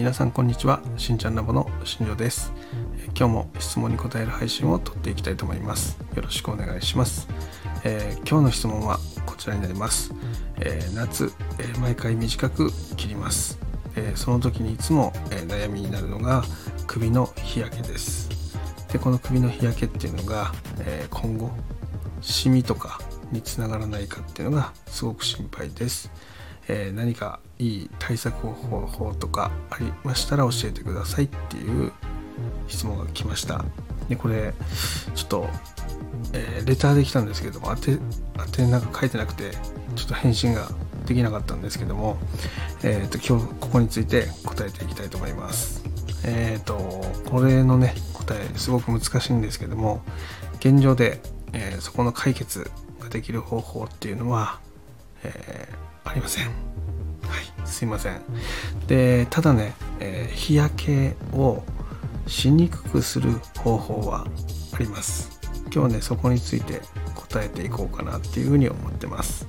皆さんこんにちは。しんちゃんラボの新庄です。今日も質問に答える配信を撮っていきたいと思います。よろしくお願いします、えー、今日の質問はこちらになります、えー、夏、えー、毎回短く切ります、えその時にいつも、え悩みになるのが首の日焼けです。でこの首の日焼けっていうのが、え今後シミとかにつながらないかっていうのがすごく心配です。えー、何かいい対策方法とかありましたら教えてくださいっていう質問が来ました。でこれちょっと、えー、レターで来たんですけども当て当てなんか書いてなくてちょっと返信ができなかったんですけども、えーと、今日ここについて答えていきたいと思いますえっ、ー、とこれのね答えすごく難しいんですけども現状で、えー、そこの解決ができる方法っていうのは、えーありません。はい、すいません。で、ただね、えー、日焼けをしにくくする方法はあります。今日はね、そこについて答えていこうかなっていうふうに思ってます。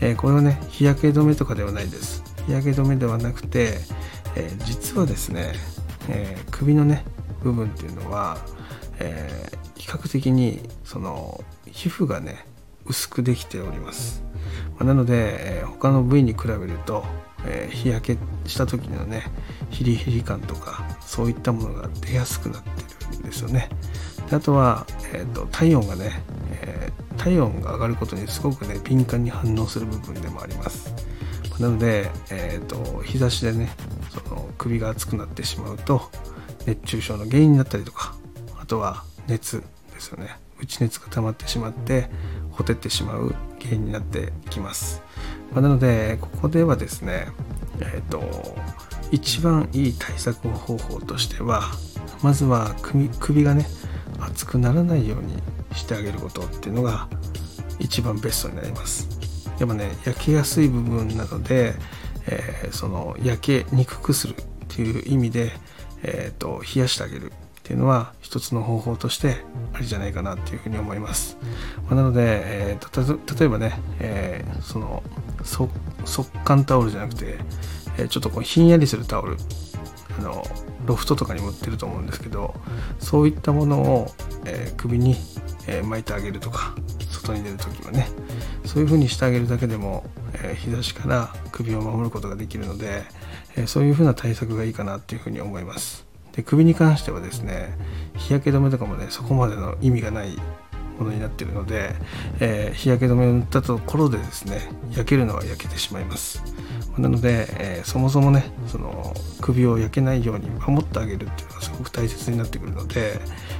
えー、これはね、日焼け止めとかではないです。日焼け止めではなくて、えー、実はですね、え首のね、部分っていうのは、え比較的にその皮膚がね薄くできております。まなので、え他の部位に比べると、え、日焼けした時のねヒリヒリ感とかそういったものが出やすくなってるんですよね。であとは、えーと、体温がね、えー、体温が上がることにすごくね敏感に反応する部分でもあります。なので、えーと、日差しでねその首が熱くなってしまうと熱中症の原因になったりとかあとは熱ですよね内熱が溜まってしまってほてってしまう原因になってきます、まあ、なのでここではですねえっ、ー、と一番いい対策方法としてはまずは首首がね熱くならないようにしてあげることっていうのが一番ベストになります。でもね焼けやすい部分なので、えー、その焼けにくくするっていう意味で、えーと冷やしてあげる。っていうのは一つの方法としてありじゃないかなっていうふうに思います。まあ、なので、えー、例えばね、えー、その速乾タオルじゃなくて、えー、ちょっとこうひんやりするタオルあのロフトとかにも売ってると思うんですけどそういったものを、えー、首に、えー、巻いてあげるとか外に出る時はねそういう風にしてあげるだけでも、えー、日差しから首を守ることができるので、えそういう風な対策がいいかなっていう風に思います。で首に関してはですね日焼け止めとかもねそこまでの意味がないものになってるので、えー、日焼け止めを塗ったところでですね焼けるのは焼けてしまいますなので、えー、そもそもねその首を焼けないように守ってあげるっていうのがすごく大切になってくるので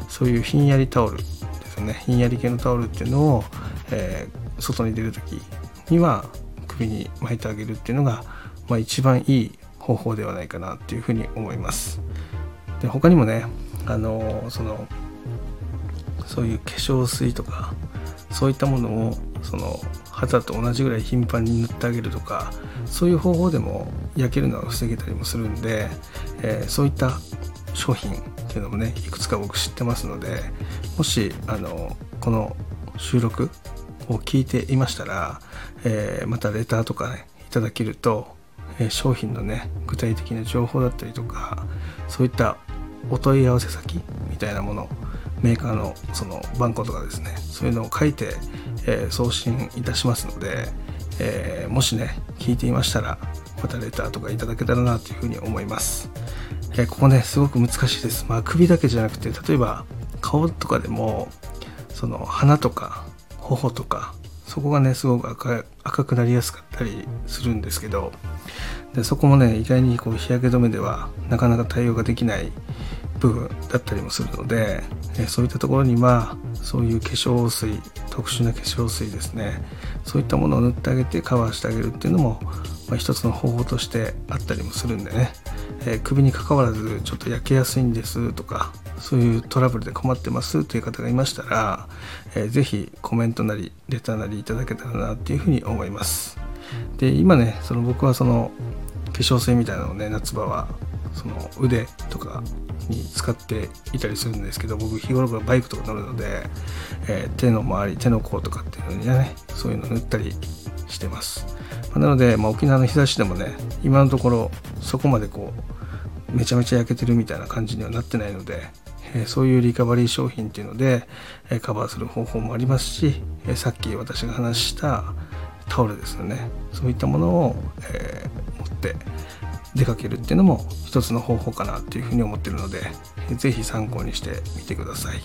そういうひんやりタオルですねひんやり系のタオルっていうのを、えー、外に出る時には首に巻いてあげるっていうのが、まあ、一番いい方法ではないかなっていうふうに思います。で他にもねあのそのそういう化粧水とかそういったものをその肌と同じぐらい頻繁に塗ってあげるとかそういう方法でも焼けるのは防げたりもするんで、えー、そういった商品っていうのもねいくつか僕知ってますのでもしあのこの収録を聞いていましたら、えー、またレターとかねいただけると、えー、商品のね具体的な情報だったりとかそういったお問い合わせ先みたいなものメーカーのその番号とかですねそういうのを書いて、えー、送信いたしますので、えー、もしね聞いていましたらまたレターとかいただけたらなというふうに思います、えー、ここねすごく難しいです。まあ首だけじゃなくて例えば顔とかでもその鼻とか頬とかそこがねすごく赤赤くなりやすかったりするんですけどでそこもね意外にこう日焼け止めではなかなか対応ができない部分だったりもするので、えそういったところにはそういう化粧水特殊な化粧水ですねそういったものを塗ってあげてカバーしてあげるっていうのも、まあ、一つの方法としてあったりもするんでね、えー、首にかかわらずちょっと焼けやすいんですとかそういうトラブルで困ってますという方がいましたら、えー、ぜひコメントなりレターなりいただけたらなっていうふうに思います。で今ねその僕はその化粧水みたいなのをね夏場はその腕とかに使っていたりするんですけど僕日頃からバイクとか乗るので、えー、手の周り手の甲とかっていうのにねそういうの塗ったりしてます、ま、なので、まあ、沖縄の日差しでもね今のところそこまでこうめちゃめちゃ焼けてるみたいな感じにはなってないので、えそういうリカバリー商品っていうので、えカバーする方法もありますし、えさっき私が話したタオルですよね。そういったものを、え持って出かけるっていうのも一つの方法かなっていうふうに思ってるので是非参考にしてみてください、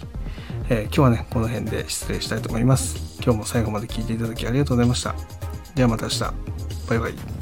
え、今日はねこの辺で失礼したいと思います。今日も最後まで聞いていただきありがとうございました。ではまた明日。バイバイ。